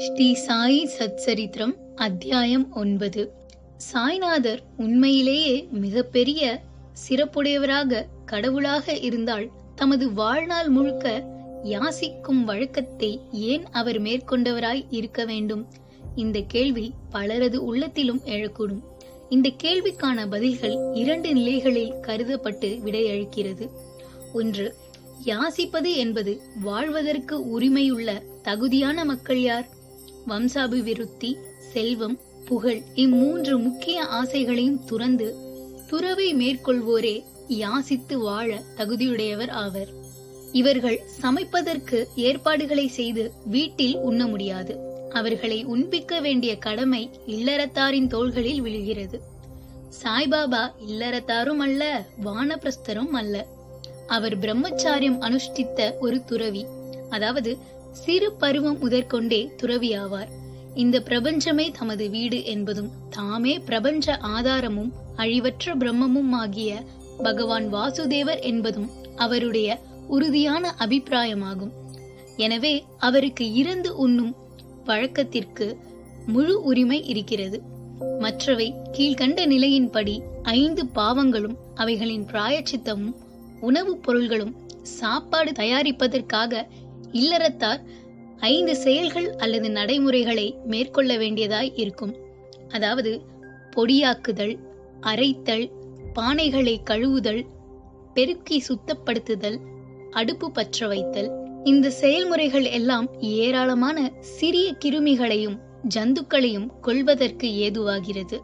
ஸ்ரீ சாயி சச்சரித்திரம் அத்தியாயம் ஒன்பது. சாய்நாதர் உண்மையிலேயே மிகப்பெரிய சிறப்புடையவராக கடவுளாக இருந்தால் தமது வாழ்நாள் முழுக்க யாசிக்கும் வழக்கத்தை ஏன் அவர் மேற்கொண்டவராய் இருக்க வேண்டும்? இந்த கேள்வி பலரது உள்ளத்திலும் எழக்கூடும். இந்த கேள்விக்கான பதில்கள் இரண்டு நிலைகளில் கருதப்பட்டு விடையளிக்கிறது. ஒன்று யாசிப்பது என்பது வாழ்வதற்கு உரிமையுள்ள தகுதியான மக்கள் யார்? வம்சாபிவிருத்தி செல்வம் புகழ் இம்மூன்று முக்கிய ஆசைகளையும் துறந்து துறவை மேற்கொள்வோரே யாசித்து வாழ தகுதியுடையவர் ஆவர். இவர்கள் சமைப்பதற்கு ஏற்பாடுகளை செய்து வீட்டில் உண்ண முடியாது. அவர்களை உண்பிக்க வேண்டிய கடமை இல்லறத்தாரின் தோள்களில் விழுகிறது. சாய்பாபா இல்லறத்தாரும் அல்ல வானப்பிரஸ்தரும் அல்ல. அவர் பிரம்மச்சாரியம் அனுஷ்டித்த ஒரு துறவி. அதாவது சிறு பருவம் முதற்கொண்டே துறவியாவார். இந்த பிரபஞ்சமே தமது வீடு என்பதும் தாமே பிரபஞ்ச ஆதாரமும் அழிவற்ற பிரம்மமும் ஆகிய பகவான் வாசுதேவர் என்பதும் அவருடைய உறுதியான அபிப்பிராயமாகும். எனவே அவருக்கு இறந்து உண்ணும் வழக்கத்திற்கு முழு உரிமை இருக்கிறது. மற்றவை கீழ்கண்ட நிலையின்படி ஐந்து பாவங்களும் அவைகளின் பிராயச்சித்தமும் உணவுப் பொருள்களும் சாப்பாடு தயாரிப்பதற்காக இல்லறத்தார் ஐந்து செயல்கள் அல்லது நடைமுறைகளை மேற்கொள்ள வேண்டியதாய் இருக்கும். அதாவது பொடியாக்குதல் அரைத்தல் பானைகளை கழுவுதல் பெருக்கி சுத்தப்படுத்துதல் அடுப்பு பற்ற வைத்தல். இந்த செயல்முறைகள் எல்லாம் ஏராளமான சிறிய கிருமிகளையும் ஜந்துக்களையும் கொள்வதற்கு ஏதுவாகிறது.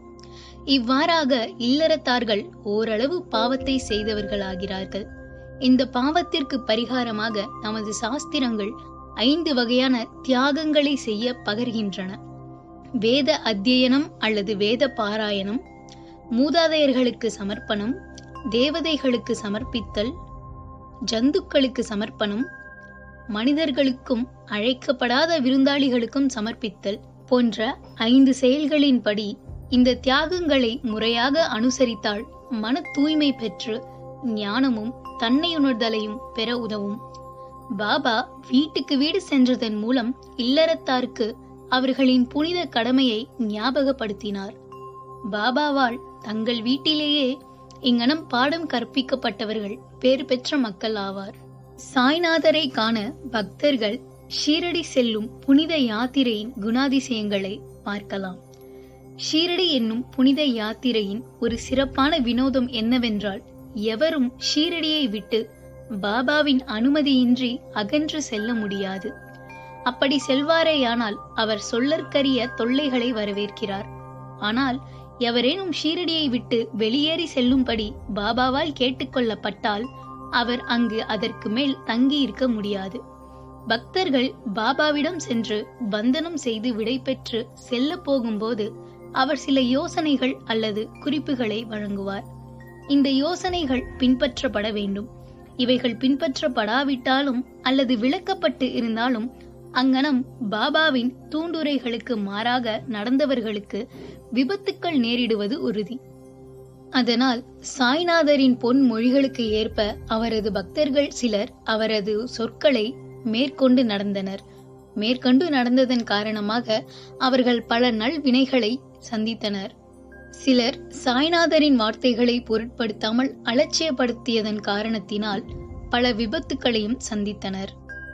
இவ்வாறாக இல்லறத்தார்கள் ஓரளவு பாவத்தை செய்தவர்களாகிறார்கள். இந்த பாவத்திற்கு பரிகாரமாக நமது சாஸ்திரங்கள் ஐந்து வகையான தியாகங்களை செய்ய பகர்கின்றன. வேத அத்தியனம் அல்லது வேத பாராயணம் மூதாதையர்களுக்கு சமர்ப்பணம் தேவதைகளுக்கு சமர்ப்பித்தல் ஜந்துக்களுக்கு சமர்ப்பணம் மனிதர்களுக்கும் அழைக்கப்படாத விருந்தாளிகளுக்கும் சமர்ப்பித்தல் போன்ற ஐந்து செயல்களின்படி இந்த தியாகங்களை முறையாக அனுசரித்தால் மன தூய்மை பெற்று ஞானமும் தன்னையுணர்தலையும் பெற உதவும். பாபா வீட்டுக்கு வீடு சென்றதன் மூலம் இல்லறத்தாருக்கு அவர்களின் புனித கடமையை ஞாபகப்படுத்தினார். பாபாவால் தங்கள் வீட்டிலேயே இங்கனம் பாடம் கற்பிக்கப்பட்டவர்கள் பேறு பெற்ற மக்கள் ஆவார். சாய்நாதரை காண பக்தர்கள் ஷீரடி செல்லும் புனித யாத்திரையின் குணாதிசயங்களை பார்க்கலாம். ஷீரடி என்னும் புனித யாத்திரையின் ஒரு சிறப்பான வினோதம் என்னவென்றால் எவரும் ஷீரடியை விட்டு பாபாவின் அனுமதியின்றி அகன்று செல்ல முடியாது. அப்படி செல்வாரேயானால் அவர் சொல்லற்கரிய தொல்லைகளை வரவேற்கிறார். ஆனால் எவரேனும் ஷீரடியை விட்டு வெளியேறி செல்லும்படி பாபாவால் கேட்டுக்கொள்ளப்பட்டால் அவர் அங்கு அதற்கு மேல் தங்கி இருக்க முடியாது. பக்தர்கள் பாபாவிடம் சென்று பந்தனம் செய்து விடைபெற்று செல்ல போகும்போது அவர் சில யோசனைகள் அல்லது குறிப்புகளை வழங்குவார். இந்த யோசனைகள் பின்பற்றப்பட வேண்டும். இவைகள் பின்பற்றப்படாவிட்டாலும் அல்லது விளக்கப்பட்டு இருந்தாலும் அங்கனம் பாபாவின் தூண்டுரைகளுக்கு மாறாக நடந்தவர்களுக்கு விபத்துக்கள் நேரிடுவது உறுதி. அதனால் சாய்நாதரின் பொன் மொழிகளுக்கு ஏற்ப அவரது பக்தர்கள் சிலர் அவரது சொற்களை மேற்கொண்டு நடந்தனர். மேற்கொண்டு நடந்ததன் காரணமாக அவர்கள் பல நல்வினைகளை சந்தித்தனர். சிலர் சாய்நாதரின் வார்த்தைகளை பொருட்படுத்தாமல் அலட்சியப்படுத்தியதன் காரணத்தினால் பல விபத்துக்களையும் சந்தித்தனர்.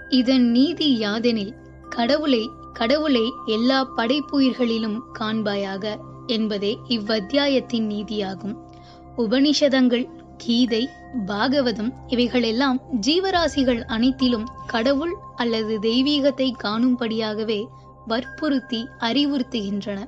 இதன் நீதி யாதெனில் கடவுளை கடவுளை எல்லா படைப்புயிர்களிலும் காண்பாயாக என்பதே இவ்வத்தியாயத்தின் நீதியாகும். உபனிஷதங்கள் கீதை பாகவதம் இவைகளெல்லாம் ஜீவராசிகள் அனைத்திலும் கடவுள் அல்லது தெய்வீகத்தை காணும்படியாகவே வற்புறுத்தி அறிவுறுத்துகின்றன.